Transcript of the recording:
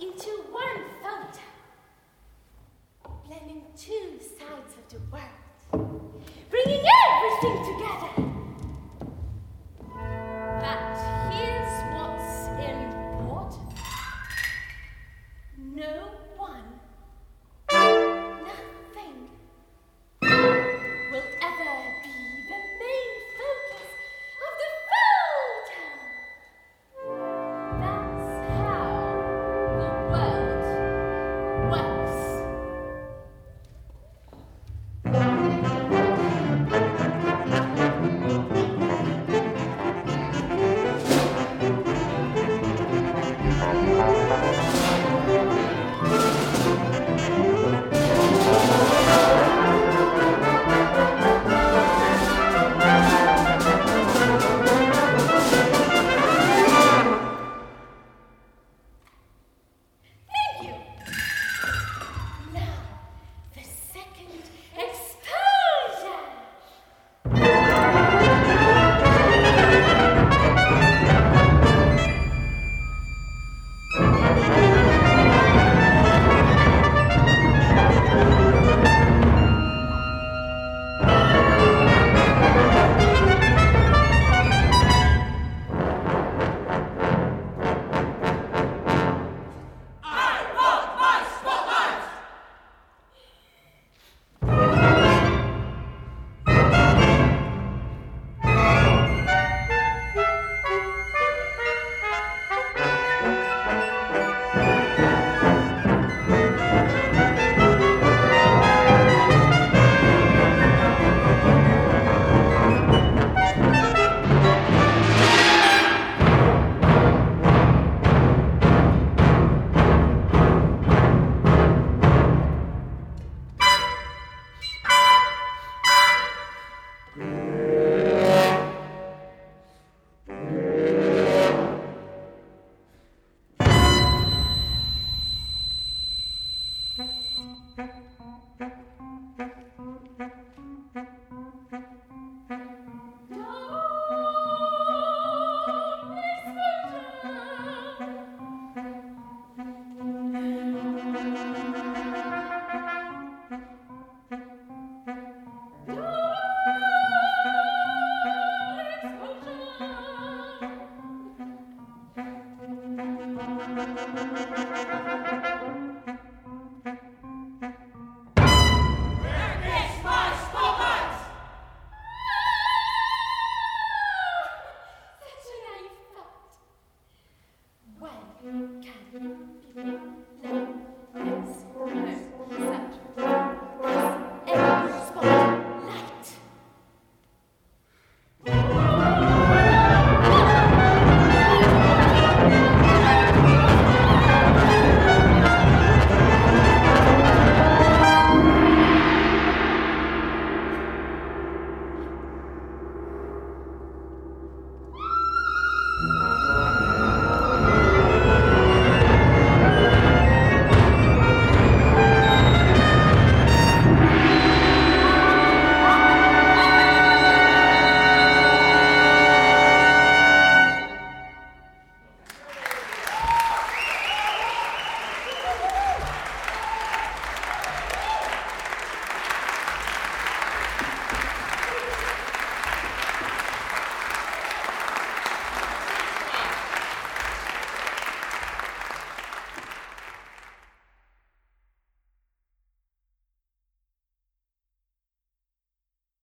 into one photo, blending two sides of the world, bringing everything